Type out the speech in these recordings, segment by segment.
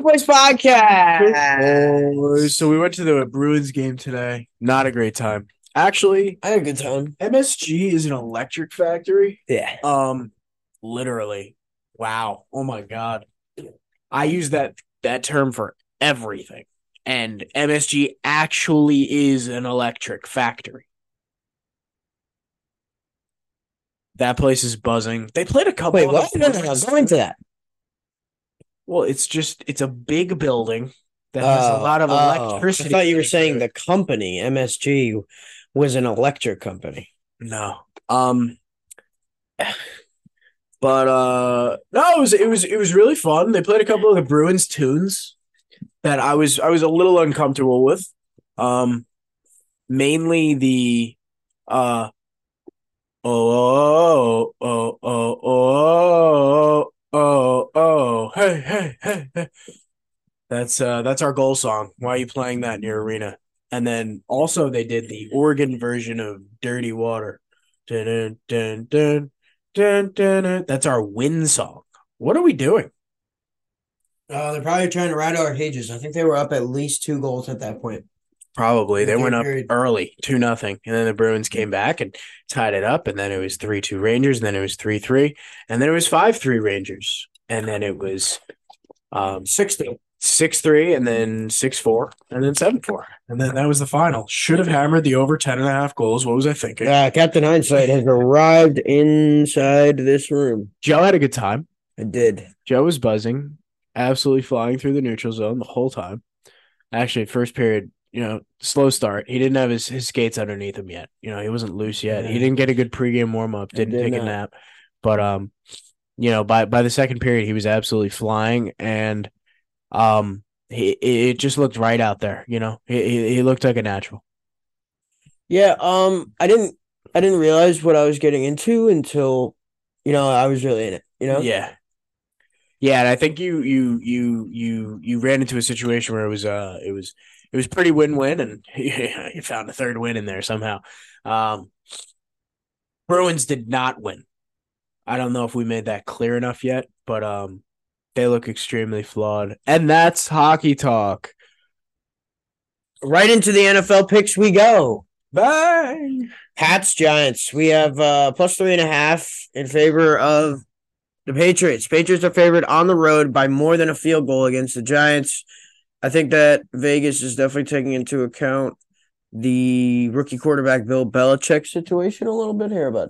Boys podcast. So we went to the Bruins game today. Not a great time. Actually, I had a good time. MSG is an electric factory. Yeah. Um, literally. Wow. Oh my god. I use that that term for everything. And MSG actually is an electric factory. That place is buzzing. They played a couple. Wait, of what? No, no, no. Go into that. Well, it's just it's a big building that has a Oh, lot of oh. electricity. I thought you were saying the company MSG was an electric company. No. Um but uh no, it was it was it was really fun. They played a couple of the Bruins tunes that I was I was a little uncomfortable with. Um mainly the uh oh oh oh oh oh oh oh hey hey hey hey that's uh that's our goal song. Why are you playing that in your arena? And then also they did the Oregon version of Dirty Water. Dun, dun, dun, dun, dun. That's our win song. What are we doing? Uh, they're probably trying to ride our cages. I think they were up at least two goals at that point. Probably. They went up period. early, two nothing. And then the Bruins came back and tied it up. And then it was three two Rangers. And then it was three three. And then it was five three Rangers. And then it was um Six three. and then six four and then seven four. And then that was the final. Should have hammered the over ten and a half goals. What was I thinking? Uh, Captain Hindsight has arrived inside this room. Joe had a good time. I did. Joe was buzzing, absolutely flying through the neutral zone the whole time. Actually, first period, you know, slow start. He didn't have his, his skates underneath him yet. You know, he wasn't loose yet. He didn't get a good pregame warm up. Didn't did take not. a nap. But um, you know, by by the second period, he was absolutely flying, and um, he it just looked right out there. You know, he he, he looked like a natural. Yeah, um, I didn't I didn't realize what I was getting into until, you know, I was really in it, you know? Yeah. Yeah, and I think you you you you you ran into a situation where it was uh it was it was pretty win-win and you found a third win in there somehow. Um Bruins did not win. I don't know if we made that clear enough yet, but um they look extremely flawed. And that's hockey talk. Right into the NFL picks we go. Bye. Pats Giants. We have uh plus three and a half in favor of the Patriots. Patriots are favored on the road by more than a field goal against the Giants. I think that Vegas is definitely taking into account the rookie quarterback Bill Belichick situation a little bit here, but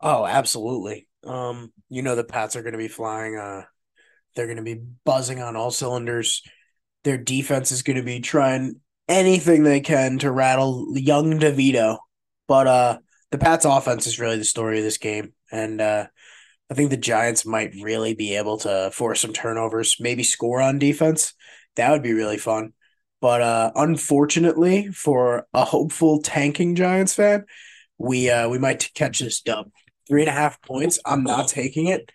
Oh, absolutely. Um, you know the Pats are going to be flying. Uh, they're going to be buzzing on all cylinders. Their defense is going to be trying anything they can to rattle young DeVito. But uh, the Pats' offense is really the story of this game, and uh, I think the Giants might really be able to force some turnovers, maybe score on defense. That would be really fun. But uh, unfortunately, for a hopeful tanking Giants fan, we uh, we might catch this dub three and a half points. I'm not taking it.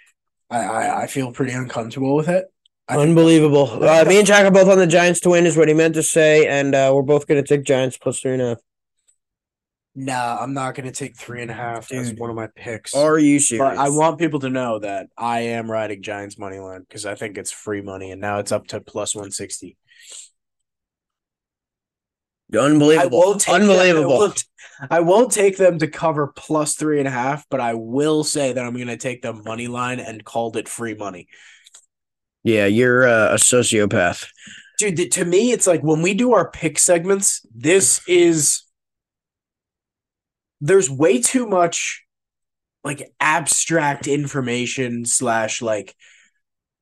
I I, I feel pretty uncomfortable with it. I unbelievable. Uh, me and Jack are both on the Giants to win, is what he meant to say, and uh, we're both going to take Giants plus three and a half. Nah, I'm not going to take three and a half as one of my picks. Are you serious? but I want people to know that I am riding Giants money line because I think it's free money, and now it's up to plus one sixty. unbelievable, unbelievable. I won't, I won't take them to cover plus three and a half, but I will say that I'm going to take the money line and called it free money. Yeah, you're uh, a sociopath. dude to me it's like when we do our pick segments this is there's way too much like abstract information slash like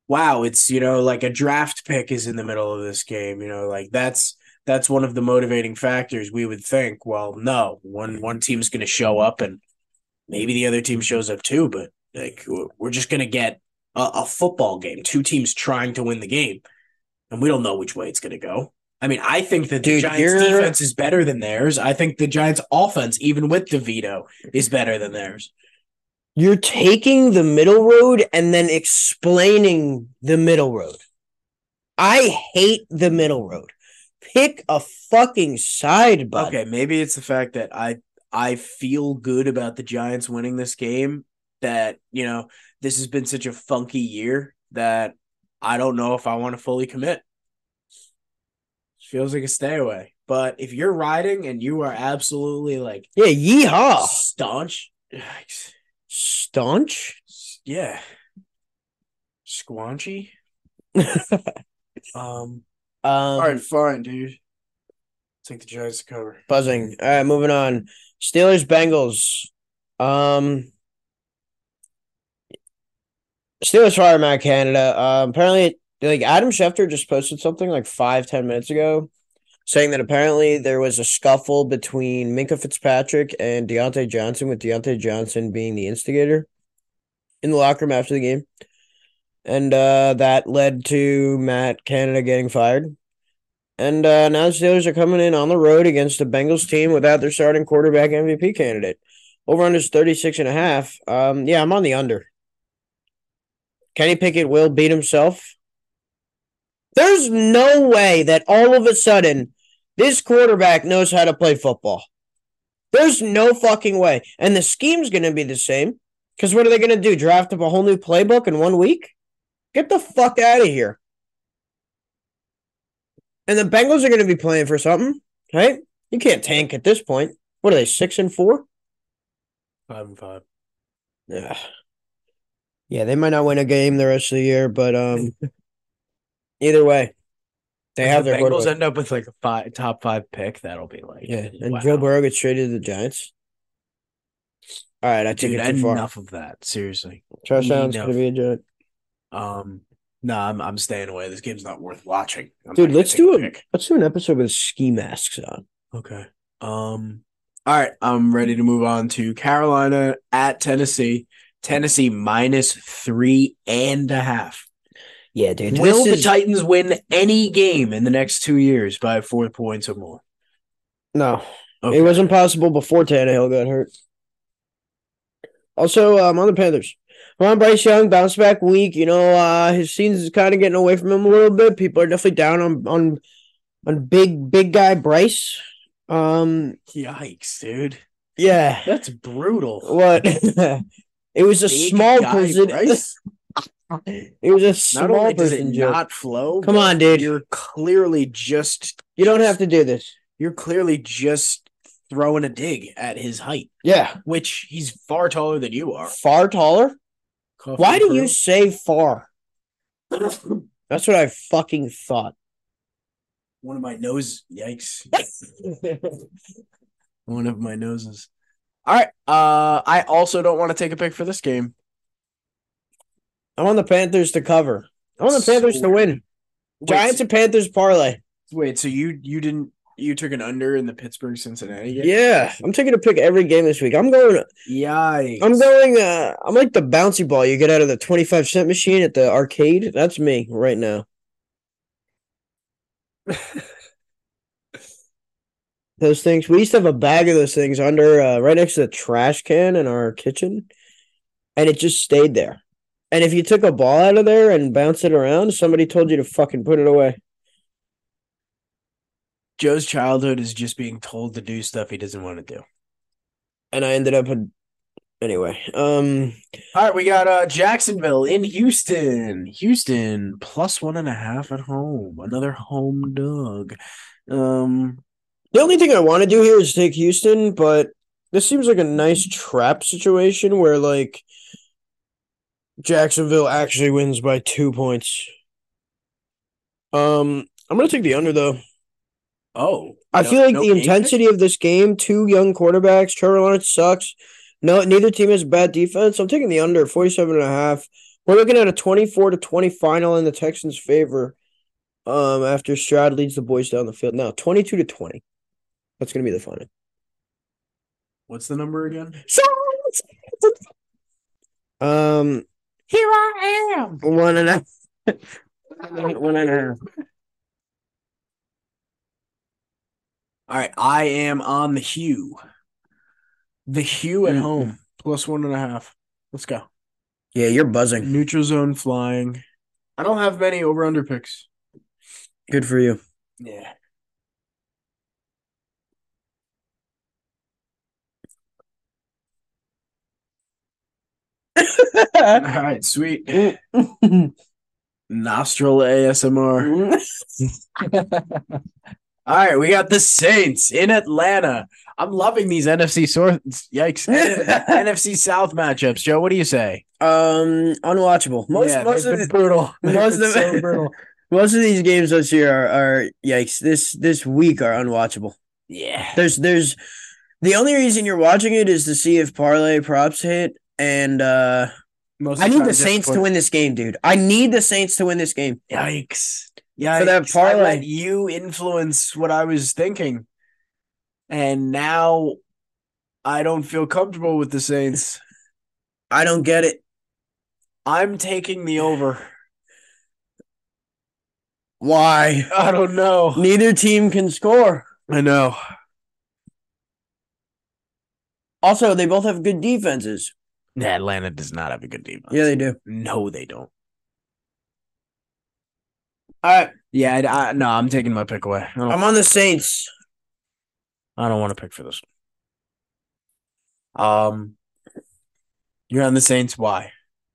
wow it's you know like a draft pick is in the middle of this game you know like that's that's one of the motivating factors we would think well no one one team's going to show up and maybe the other team shows up too but like we're just going to get a, a football game two teams trying to win the game and we don't know which way it's going to go. I mean, I think that the Dude, Giants' you're- defense is better than theirs. I think the Giants' offense, even with DeVito, is better than theirs. You're taking the middle road and then explaining the middle road. I hate the middle road. Pick a fucking side, bud. Okay, maybe it's the fact that I I feel good about the Giants winning this game. That you know this has been such a funky year that I don't know if I want to fully commit. Feels like a stay away. But if you're riding and you are absolutely like Yeah, yeehaw. staunch, Staunch? yeah, squanchy. um, Um, all right, fine, dude. Take the Giants to cover. buzzing. All right, moving on. Steelers Bengals. Um Steelers fire Matt Canada. Um apparently like Adam Schefter just posted something like five, ten minutes ago saying that apparently there was a scuffle between Minkah Fitzpatrick and Diontae Johnson, with Diontae Johnson being the instigator in the locker room after the game. And uh that led to Matt Canada getting fired. And uh, now the Steelers are coming in on the road against the Bengals team without their starting quarterback MVP candidate. Over under is 36 and a half. Um, yeah, I'm on the under. Kenny Pickett will beat himself. There's no way that all of a sudden this quarterback knows how to play football. There's no fucking way. And the scheme's going to be the same. Because what are they going to do? Draft up a whole new playbook in one week? Get the fuck out of here. And the Bengals are going to be playing for something, right? You can't tank at this point. What are they, six and four? Five and five. Yeah. Yeah, they might not win a game the rest of the year, but um either way, they If have the their Bengals end up with like a five, top five pick. That'll be like Yeah, and wow. Joe Burrow gets traded to the Giants. All right, I took Dude, it too far. enough of that. Seriously. Josh Allen's enough. going to be a Giant. Um, no, I'm I'm staying away. This game's not worth watching. I'm Dude, let's do take a let's do an episode with ski masks on. Okay. Um. All right, I'm ready to move on to Carolina at Tennessee. Tennessee minus three and a half. Yeah, dude. Will this the is- Titans win any game in the next two years by four points or more? No, Okay. it wasn't possible before Tannehill got hurt. Also, um, on the Panthers, Ron Bryce Young bounce back week. You know, uh, his scenes is kind of getting away from him a little bit. People are definitely down on on on big big guy Bryce. Um, Yikes, dude. yeah. That's brutal. What? it was a Big small. Bryce? It was a Not small only does it person joke. not flow, Come on, dude. You're clearly just You don't have to do this. you're clearly just throwing a dig at his height, Yeah, which he's far taller than you are. far taller. Coffee Why do you say far? That's what I fucking thought. One of my nose. Yikes! One of my noses. All right. Uh, I also don't want to take a pick for this game. I want the Panthers to cover. I want the Panthers to win. Wait, Giants and Panthers parlay. Wait, so you you didn't you took an under in the Pittsburgh Cincinnati game? Yeah, I'm taking a pick every game this week. I'm going. Yikes! I'm going. Uh, I'm like the bouncy ball you get out of the 25 cent machine at the arcade. That's me right now. those things. We used to have a bag of those things under, uh, right next to the trash can in our kitchen, and it just stayed there. And if you took a ball out of there and bounced it around, somebody told you to fucking put it away. Joe's childhood is just being told to do stuff he doesn't want to do. And I ended up. A, anyway, um, All right, we got uh Jacksonville in Houston. Houston plus one and a half at home. Another home dog. Um, The only thing I want to do here is take Houston, but this seems like a nice trap situation where like Jacksonville actually wins by two points. Um, I'm gonna take the under though. oh, I no- feel like no the intensity of this game, two young quarterbacks, Trevor Lawrence sucks. No, neither team has bad defense. I'm taking the under 47 and a half. We're looking at a 24 to 20 final in the Texans' favor. Um, after Stroud leads the boys down the field. Now 22 to 20. That's gonna be the final. What's the number again? Um, Here I am. one and a one and a half. All right, I am on the hue. The hue at Mm. home plus one and a half. Let's go. Yeah, you're buzzing. Neutral zone flying. I don't have many over under picks. Good for you. Yeah. All right, sweet. Nostril ASMR. All right, we got the Saints in Atlanta. I'm loving these NFC South. Yikes! NFC South matchups. Joe, what do you say? Um, unwatchable. Most yeah, most of the, brutal. Most of so brutal. most of these games this year are, are yikes. This this week are unwatchable. Yeah, There's there's the only reason you're watching it is to see if parlay props hit, and uh Most I need the Saints to win this game, dude. I need the Saints to win this game. Yikes! Yeah, For that parlay. You influence what I was thinking, and now I don't feel comfortable with the Saints. I don't get it. I'm taking the over. Why? I don't know. Neither team can score. I know. Also, they both have good defenses. Yeah, Atlanta does not have a good defense. Yeah, they do. No, they don't. All right, Yeah, I, I, no, I'm taking my pick away. I I'm on the Saints. I don't want to pick for this one. Um, you're on the Saints. Why?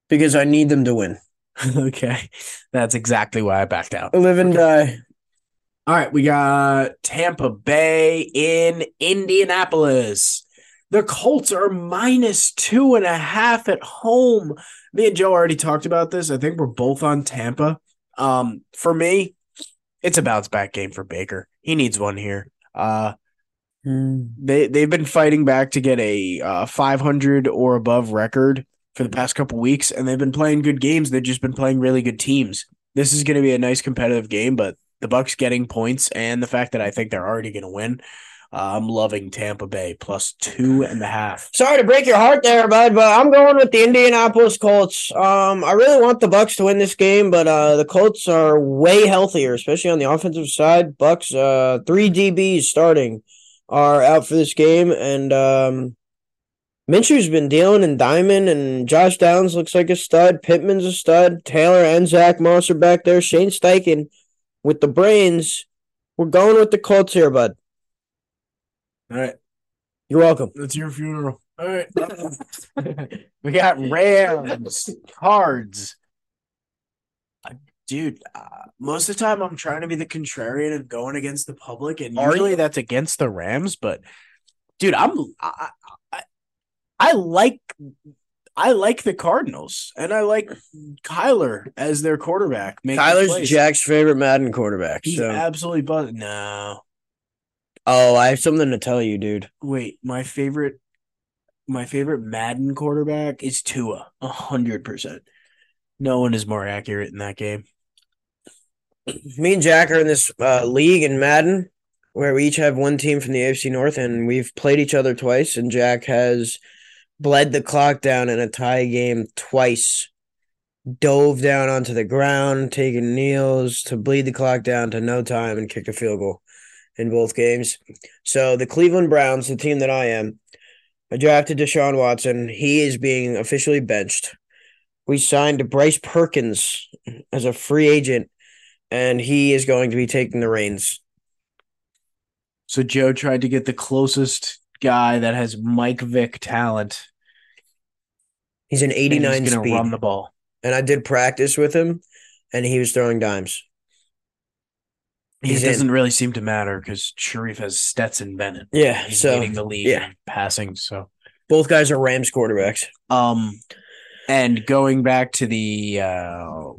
because I need them to win. okay, that's exactly why I backed out. Live and die. All right, we got Tampa Bay in Indianapolis. The Colts are minus two and a half at home. Me and Joe already talked about this. I think we're both on Tampa. Um, for me, it's a bounce back game for Baker. He needs one here. Uh, they they've been fighting back to get a uh, 500 or above record for the past couple weeks, and they've been playing good games. They've just been playing really good teams. This is going to be a nice competitive game, but the Bucks getting points and the fact that I think they're already going to win. Uh, I'm loving Tampa Bay plus two and a half. Sorry to break your heart there, bud, but I'm going with the Indianapolis Colts. Um, I really want the Bucks to win this game, but uh, the Colts are way healthier, especially on the offensive side. Bucks, uh, three DBs starting are out for this game, and um, Minshew's been dealing in diamond, and Josh Downs looks like a stud. Pittman's a stud. Taylor and Zach Moss are back there. Shane Steichen with the brains. We're going with the Colts here, bud. All right, You're welcome. that's your funeral. All right, we got Rams cards. Dude, uh, most of the time I'm trying to be the contrarian and going against the public, and usually that's against the Rams. But dude, I'm I, I, I like I like the Cardinals, and I like Kyler as their quarterback. making Kyler's plays. Jack's favorite Madden quarterback. He's So. absolutely but No, Oh, I have something to tell you, dude. wait, my favorite, my favorite Madden quarterback is Tua, a hundred percent. No one is more accurate in that game. Me and Jack are in this uh, league in Madden where we each have one team from the AFC North, and we've played each other twice. And Jack has bled the clock down in a tie game twice. Dove down onto the ground, taking kneels to bleed the clock down to no time and kicked a field goal in both games. So the Cleveland Browns, the team that I am, I drafted Deshaun Watson. He is being officially benched. We signed Bryce Perkins as a free agent, and he is going to be taking the reins. So Joe tried to get the closest guy that has Mike Vick talent. He's an and 89 he's speed, run the ball. and I did practice with him, and he was throwing dimes. He's it doesn't really seem to matter because Sharif has Stetson Bennett. Yeah, He's so leading the league yeah. in passing. So both guys are Rams quarterbacks. Um, and going back to the uh,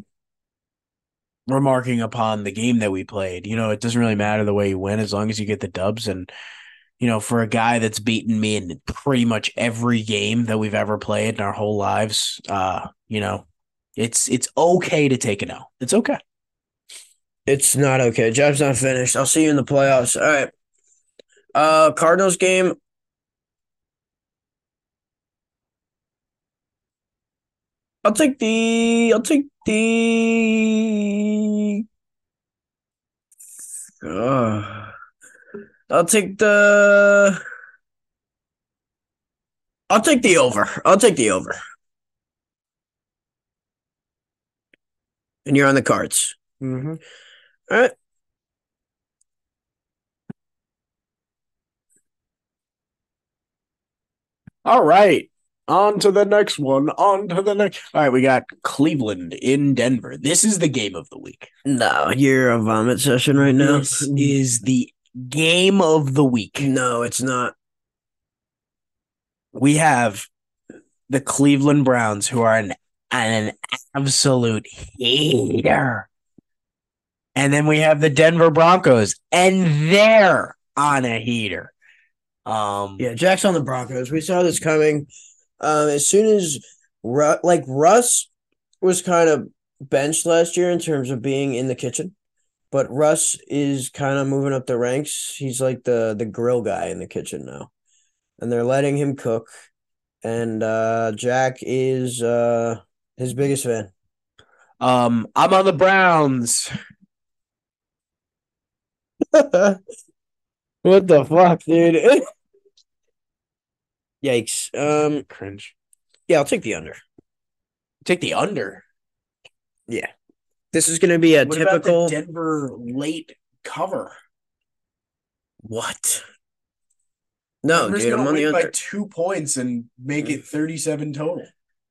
remarking upon the game that we played, you know, it doesn't really matter the way you win as long as you get the dubs. And you know, for a guy that's beaten me in pretty much every game that we've ever played in our whole lives, uh, you know, it's it's okay to take an L. It's okay. It's not okay. Job's not finished. I'll see you in the playoffs. All right. Uh, Cardinals game. I'll take the. I'll take the. Uh, I'll take the. I'll take the over. I'll take the over. And you're on the cards. Mm-hmm. All right. All right. On to the next one. On to the next. All right, we got Cleveland in Denver. This is the game of the week. No, you're a vomit session right now. This is the game of the week. No, it's not. We have the Cleveland Browns, who are an an absolute hater. And then we have the Denver Broncos, and they're on a heater. Um, Yeah, Jack's on the Broncos. We saw this coming. Um, as soon as Ru- like Russ was kind of benched last year in terms of being in the kitchen, but Russ is kind of moving up the ranks. He's like the the grill guy in the kitchen now, and they're letting him cook. And uh, Jack is uh, his biggest fan. um, I'm on the Browns. what the fuck, dude? Yikes. Um, Cringe. yeah, I'll take the under. Take the under. Yeah, this is going to be a What typical. Denver late cover? What? No, Denver's dude, I'm on the win by two points and make it 37 total.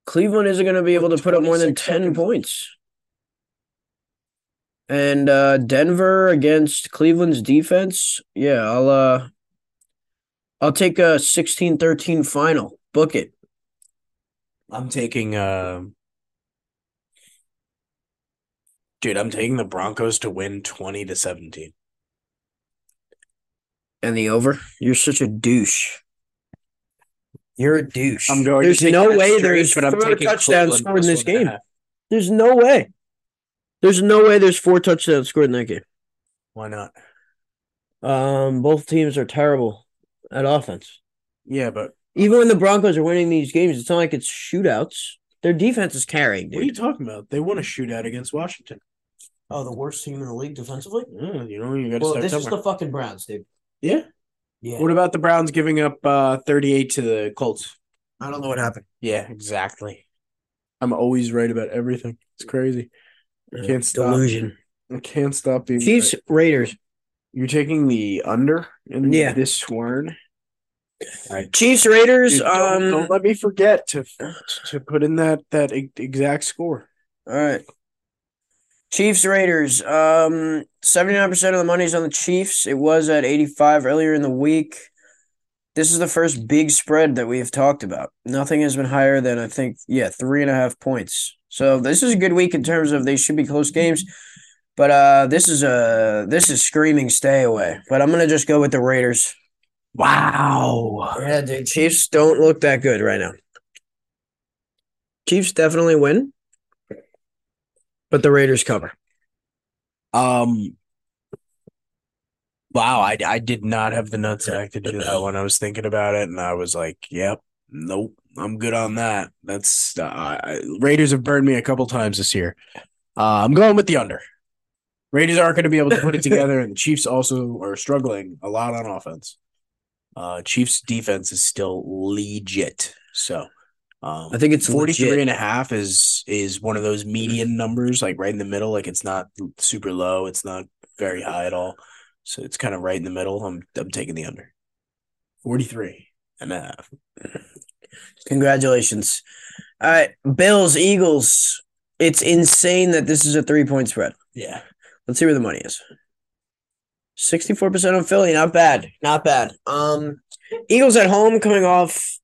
Cleveland isn't going to be able to put up more than 10 seconds. points. And uh Denver against Cleveland's defense. Yeah, I'll uh I'll take a 16-13 final. Book it. I'm taking uh Dude, I'm taking the Broncos to win 20 to 17. And the over. You're such a douche. You're a douche. I'm going There's to take no way there's but I'm taking touchdowns Cleveland scored in this one and a game. half. There's no way. There's no way there's four touchdowns scored in that game. Why not? Um, both teams are terrible at offense. Yeah, but Even when the Broncos are winning these games, it's not like it's shootouts. Their defense is carrying, what are you talking about? They won a shootout against Washington. Oh, the worst team in the league defensively? Yeah, you know, you got to Well, start this is the fucking Browns, dude. Yeah. Yeah. What about the Browns giving up uh 38 to the Colts? I don't know what happened. Yeah, exactly. I'm always right about everything. It's crazy. I can't stop. Delusion. I can't stop being Chiefs, right. Raiders. You're taking the under in Yeah. this one. Chiefs, Raiders. Dude, don't, um, don't let me forget to to put in that that exact score. all right. Chiefs, Raiders. Um, 79% of the money is on the Chiefs. It was at 85 earlier in the week. This is the first big spread that we have talked about. Nothing has been higher than I think, yeah, three and a half points. So this is a good week in terms of they should be close games. But uh this is a this is screaming stay away. But I'm gonna just go with the Raiders. Wow. Yeah, dude. Chiefs don't look that good right now. Chiefs definitely win. But the Raiders cover. Um. Wow, I, I did not have the nutsack to do that when I was thinking about it, and I was like, "Yep, nope, I'm good on that." That's uh, I- Raiders have burned me a couple times this year. Uh, I'm going with the under. Raiders aren't going to be able to put it together, and the Chiefs also are struggling a lot on offense. Uh, Chiefs defense is still legit, so um, I think it's 43 legit. and a half is is one of those median numbers like right in the middle like it's not super low it's not very high at all so it's kind of right in the middle i'm i'm taking the under 43 and a half Congratulations. All right. Bills, Eagles. It's insane that this is a three point spread. yeah Let's see where the money is. 64% on Philly. Not bad. Not bad. Um Eagles at home coming off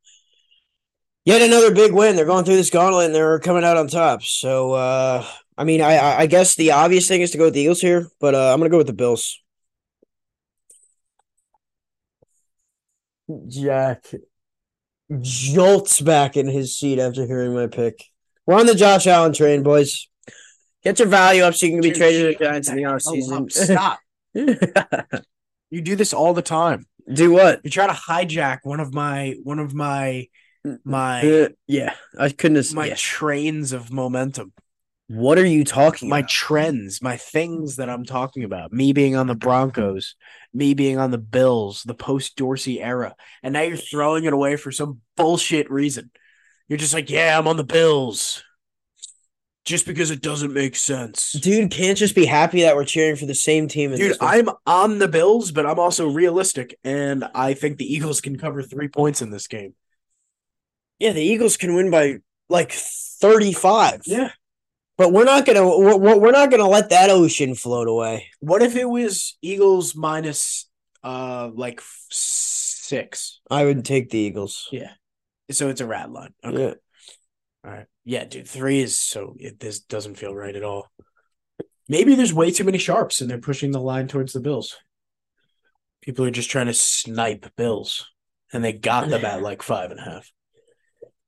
yet another big win. They're going through this gauntlet and they're coming out on top. So uh I mean I I guess the obvious thing is to go with the Eagles here, but uh I'm gonna go with the Bills. Jack jolts back in his seat after hearing my pick. We're on the Josh Allen train, boys. Get your value up so you can be Dude, traded to the Giants in the offseason. stop you do this all the time Do what? you try to hijack one of my one of my my Uh, yeah, I couldn't. Have, my yeah. trains of momentum What are you talking my about? trends, my things that I'm talking about, me being on the Broncos, me being on the Bills, the post Dorsey era, and now you're throwing it away for some bullshit reason. You're just like, yeah, I'm on the Bills, just because it doesn't make sense. Dude can't just be happy that we're cheering for the same team. in Dude, this one. I'm on the Bills, but I'm also realistic, and I think the Eagles can cover three points in this game. Yeah, the Eagles can win by like 35. Yeah. But we're not gonna we're, we're not gonna let that ocean float away. What if it was Eagles minus uh like six? I would take the Eagles. Yeah. So it's a rat line. Okay. Yeah. All right. Yeah, dude. Three is so it, this doesn't feel right at all. Maybe there's way too many sharps and they're pushing the line towards the Bills. People are just trying to snipe Bills. And they got them at like five and a half.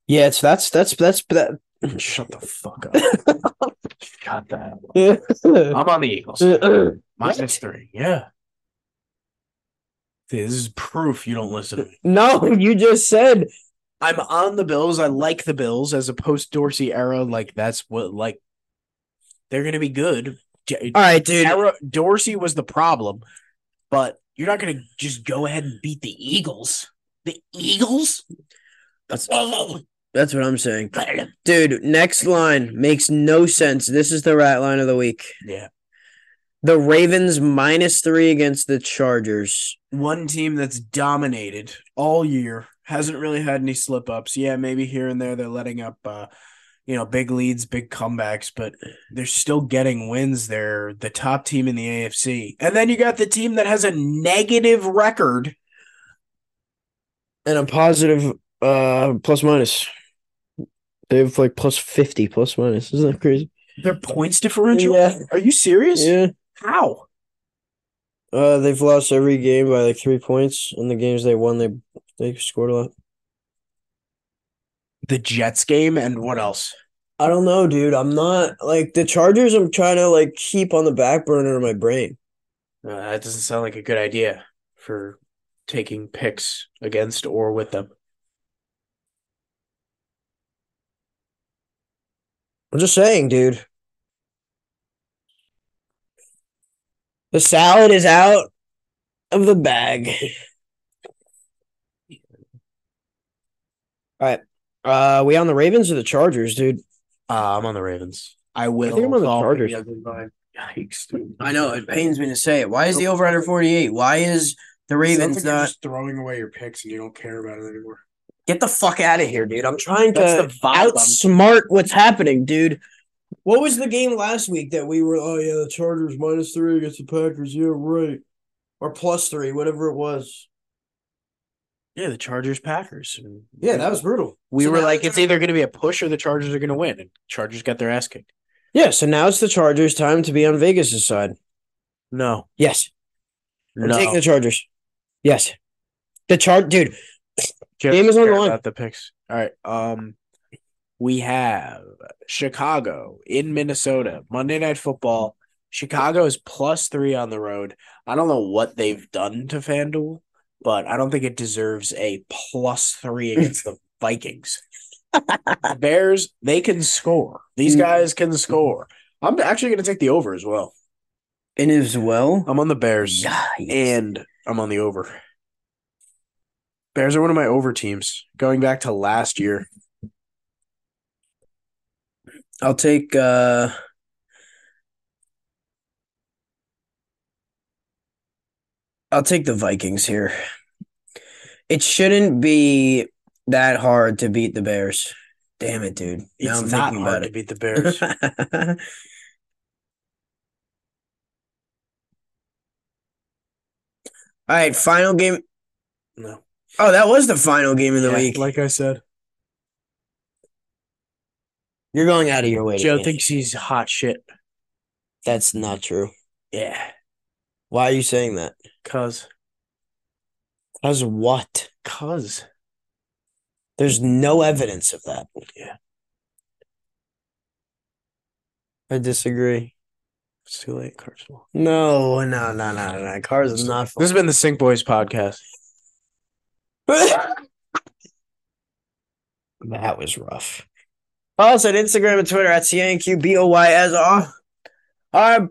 Yeah, it's that's that's that's that. Shut the fuck up. Shut that. I'm on the Eagles. Minus three. Yeah. This is proof you don't listen to me. no, you just said I'm on the Bills. I like the Bills as a post Dorsey era. Like that's what like they're gonna be good. All right, dude. era, Dorsey was the problem, but you're not gonna just go ahead and beat the Eagles. The Eagles? That's oh, that's what I'm saying, dude. Next line makes no sense. This is the rat line of the week. Yeah. The Ravens minus three against the Chargers. One team that's dominated all year hasn't really had any slip ups. Yeah, maybe here and there they're letting up uh you know, big leads, big comebacks, but they're still getting wins. They're the top team in the AFC. And then you got the team that has a negative record. and a positive uh plus minus. They have like plus fifty plus minus. Isn't that crazy? Their points differential? Yeah. Are you serious? Yeah. How? Uh, they've lost every game by like three points. In the games they won, they they scored a lot. The Jets game and what else? I don't know, dude. I'm not like the Chargers. I'm trying to like keep on the back burner of my brain. Uh, that doesn't sound like a good idea for taking picks against or with them. I'm just saying, dude. The salad is out of the bag. All right. Uh, we on the Ravens or the Chargers, dude? Uh, I'm on the Ravens. I will. think I'm on the Chargers. Yikes, dude. I know it pains me to say it. Why is the over under 48? Why is the Ravens not throwing away your picks and you don't care about it anymore. Get the fuck out of here, dude? I'm trying to That's the vibe I'm- outsmart what's happening, dude. What was the game last week that we were? Oh yeah, the Chargers minus three against the Packers. Yeah, right. Or plus three, whatever it was. Yeah, the Chargers Packers. Yeah, that was brutal. We So were like, it's either going to be a push or the Chargers are going to win, and Chargers got their ass kicked. Yeah, so now it's the Chargers' time to be on Vegas' side. No, Yes, I'm no. taking the Chargers. Yes, the char, dude. Just game is on the line. about the picks. All right. Um, we have Chicago in Minnesota Monday Night Football. Chicago is plus three on the road. I don't know what they've done to FanDuel, but I don't think it deserves a plus three against the Vikings. The Bears, they can score. These Mm. guys can score. I'm actually going to take the over as well. And as well. I'm on the Bears and I'm on the over. Bears are one of my over teams going back to last year. I'll take uh I'll take the Vikings here. It shouldn't be that hard to beat the Bears. Damn it, dude. Now It's I'm not thinking hard about to beat the Bears. All right, final game. no. Oh, that was the final game of the Yeah, week. like I said, You're going out of your way. Joe thinks he's hot shit. That's not true. Yeah, Why are you saying that? cause Cause what? cause There's no evidence of that. Yeah. I disagree. it's too late. Carswell. No, no, no, no, no. Cars is not full. This has been the Sink Boys podcast. that was rough. Follow us on Instagram and Twitter at CNQBOY as all. I.